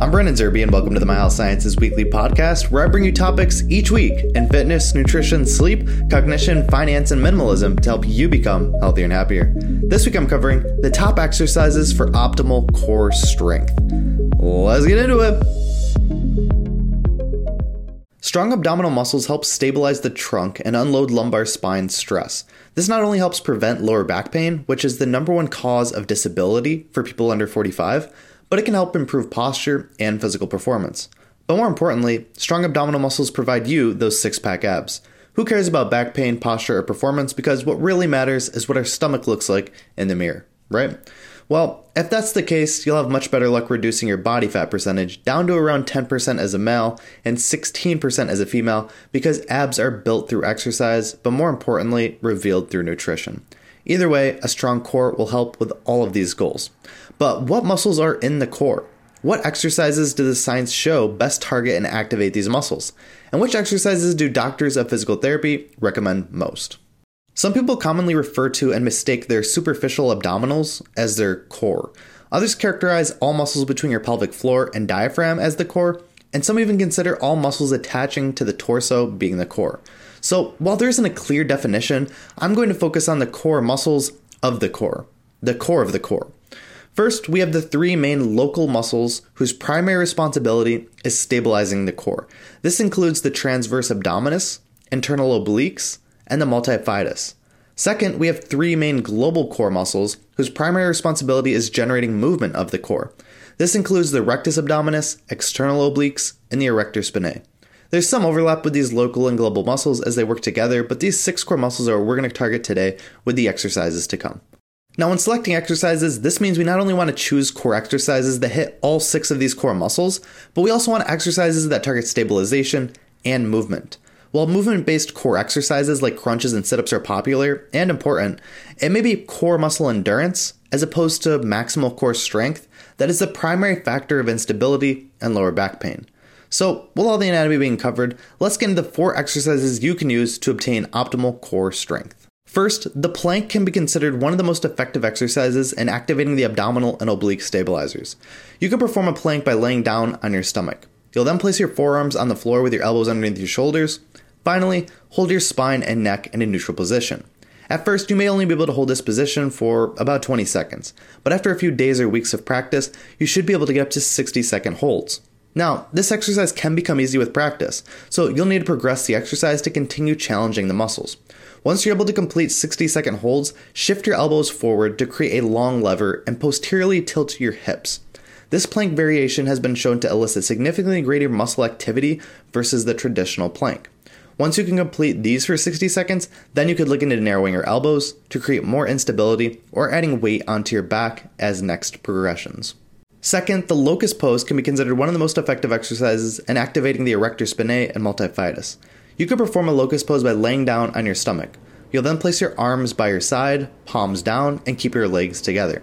I'm Brandon Zerbe, and welcome to the My Sciences Weekly Podcast, where I bring you topics each week in fitness, nutrition, sleep, cognition, finance, and minimalism to help you become healthier and happier. This week I'm covering the top exercises for optimal core strength. Let's get into it. Strong abdominal muscles help stabilize the trunk and unload lumbar spine stress. This not only helps prevent lower back pain, which is the number one cause of disability for people under 45, but it can help improve posture and physical performance. But more importantly, strong abdominal muscles provide you those six pack abs. Who cares about back pain, posture, or performance? Because what really matters is what our stomach looks like in the mirror, right? Well, if that's the case, you'll have much better luck reducing your body fat percentage down to around 10% as a male and 16% as a female because abs are built through exercise, but more importantly, revealed through nutrition. Either way, a strong core will help with all of these goals. But what muscles are in the core? What exercises do the science show best target and activate these muscles? And which exercises do doctors of physical therapy recommend most? Some people commonly refer to and mistake their superficial abdominals as their core. Others characterize all muscles between your pelvic floor and diaphragm as the core, and some even consider all muscles attaching to the torso being the core. So, while there isn't a clear definition, I'm going to focus on the core muscles of the core, the core of the core. First, we have the three main local muscles whose primary responsibility is stabilizing the core. This includes the transverse abdominis, internal obliques, and the multifidus. Second, we have three main global core muscles whose primary responsibility is generating movement of the core. This includes the rectus abdominis, external obliques, and the erector spinae. There's some overlap with these local and global muscles as they work together, but these six core muscles are what we're going to target today with the exercises to come. Now, when selecting exercises, this means we not only want to choose core exercises that hit all six of these core muscles, but we also want exercises that target stabilization and movement. While movement based core exercises like crunches and sit ups are popular and important, it may be core muscle endurance, as opposed to maximal core strength, that is the primary factor of instability and lower back pain. So, with all the anatomy being covered, let's get into the four exercises you can use to obtain optimal core strength. First, the plank can be considered one of the most effective exercises in activating the abdominal and oblique stabilizers. You can perform a plank by laying down on your stomach. You'll then place your forearms on the floor with your elbows underneath your shoulders, Finally, hold your spine and neck in a neutral position. At first, you may only be able to hold this position for about 20 seconds, but after a few days or weeks of practice, you should be able to get up to 60 second holds. Now, this exercise can become easy with practice, so you'll need to progress the exercise to continue challenging the muscles. Once you're able to complete 60 second holds, shift your elbows forward to create a long lever and posteriorly tilt your hips. This plank variation has been shown to elicit significantly greater muscle activity versus the traditional plank. Once you can complete these for 60 seconds, then you could look into narrowing your elbows to create more instability or adding weight onto your back as next progressions. Second, the locust pose can be considered one of the most effective exercises in activating the erector spinae and multifidus. You can perform a locust pose by laying down on your stomach. You'll then place your arms by your side, palms down, and keep your legs together.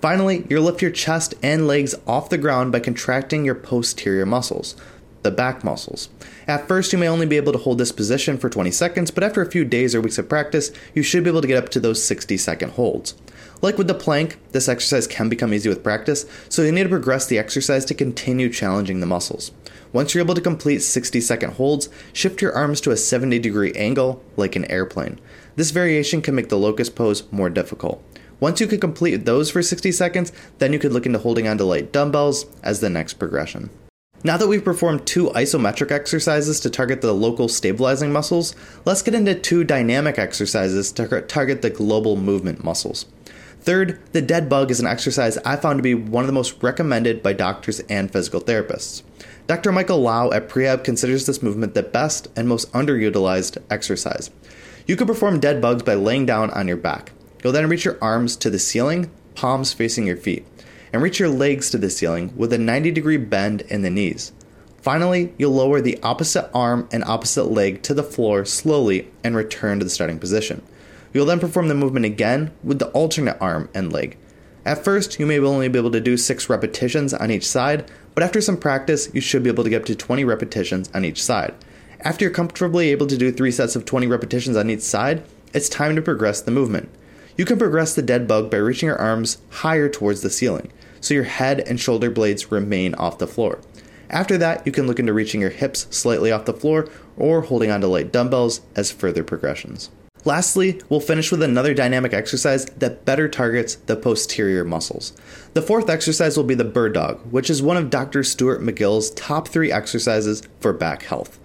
Finally, you'll lift your chest and legs off the ground by contracting your posterior muscles the back muscles. At first, you may only be able to hold this position for 20 seconds, but after a few days or weeks of practice, you should be able to get up to those 60 second holds. Like with the plank, this exercise can become easy with practice, so you need to progress the exercise to continue challenging the muscles. Once you're able to complete 60 second holds, shift your arms to a 70 degree angle like an airplane. This variation can make the locust pose more difficult. Once you can complete those for 60 seconds, then you could look into holding onto light dumbbells as the next progression. Now that we've performed two isometric exercises to target the local stabilizing muscles, let's get into two dynamic exercises to target the global movement muscles. Third, the dead bug is an exercise I found to be one of the most recommended by doctors and physical therapists. Dr. Michael Lau at Prehab considers this movement the best and most underutilized exercise. You can perform dead bugs by laying down on your back. You'll then reach your arms to the ceiling, palms facing your feet and reach your legs to the ceiling with a 90 degree bend in the knees. Finally, you'll lower the opposite arm and opposite leg to the floor slowly and return to the starting position. You'll then perform the movement again with the alternate arm and leg. At first, you may only be able to do 6 repetitions on each side, but after some practice, you should be able to get up to 20 repetitions on each side. After you're comfortably able to do 3 sets of 20 repetitions on each side, it's time to progress the movement. You can progress the dead bug by reaching your arms higher towards the ceiling. so your head and shoulder blades remain off the floor. After that, you can look into reaching your hips slightly off the floor or holding onto light dumbbells as further progressions. Lastly, we'll finish with another dynamic exercise that better targets the posterior muscles. The fourth exercise will be the bird dog, which is one of Dr. Stuart McGill's top three exercises for back health.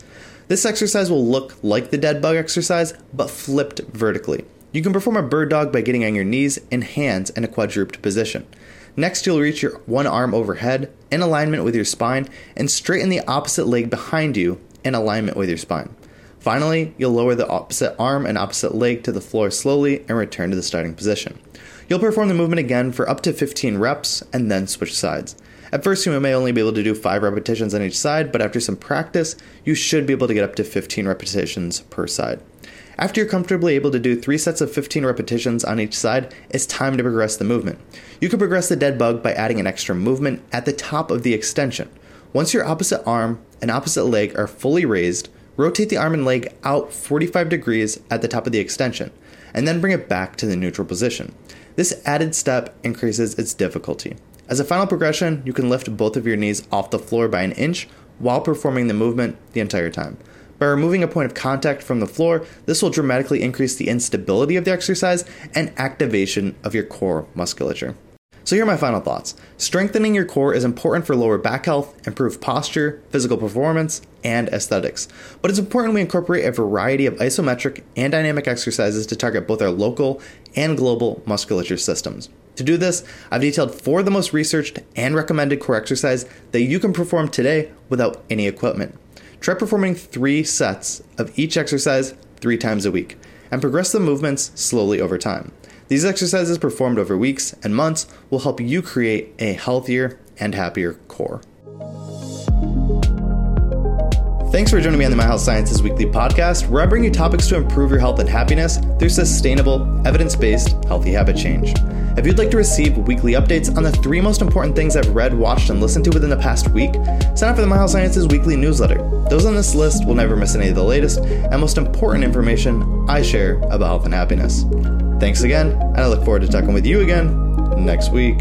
This exercise will look like the dead bug exercise, but flipped vertically. You can perform a bird dog by getting on your knees and hands in a quadruped position. Next, you'll reach your one arm overhead in alignment with your spine and straighten the opposite leg behind you in alignment with your spine. Finally, you'll lower the opposite arm and opposite leg to the floor slowly and return to the starting position. You'll perform the movement again for up to 15 reps and then switch sides. At first, you may only be able to do 5 repetitions on each side, but after some practice, you should be able to get up to 15 repetitions per side. After you're comfortably able to do 3 sets of 15 repetitions on each side, it's time to progress the movement. You can progress the dead bug by adding an extra movement at the top of the extension. Once your opposite arm and opposite leg are fully raised, Rotate the arm and leg out 45 degrees at the top of the extension, and then bring it back to the neutral position. This added step increases its difficulty. As a final progression, you can lift both of your knees off the floor by an inch while performing the movement the entire time. By removing a point of contact from the floor, this will dramatically increase the instability of the exercise and activation of your core musculature. So here are my final thoughts. Strengthening your core is important for lower back health, improved posture, physical performance, and aesthetics. But it's important we incorporate a variety of isometric and dynamic exercises to target both our local and global musculature systems. To do this, I've detailed four of the most researched and recommended core exercise that you can perform today without any equipment. Try performing three sets of each exercise three times a week and progress the movements slowly over time. These exercises performed over weeks and months will help you create a healthier and happier core. Thanks for joining me on the My Health Sciences Weekly podcast, where I bring you topics to improve your health and happiness through sustainable, evidence based healthy habit change. If you'd like to receive weekly updates on the three most important things I've read, watched, and listened to within the past week, sign up for the My Health Sciences Weekly newsletter. Those on this list will never miss any of the latest and most important information I share about health and happiness. Thanks again, and I look forward to talking with you again next week.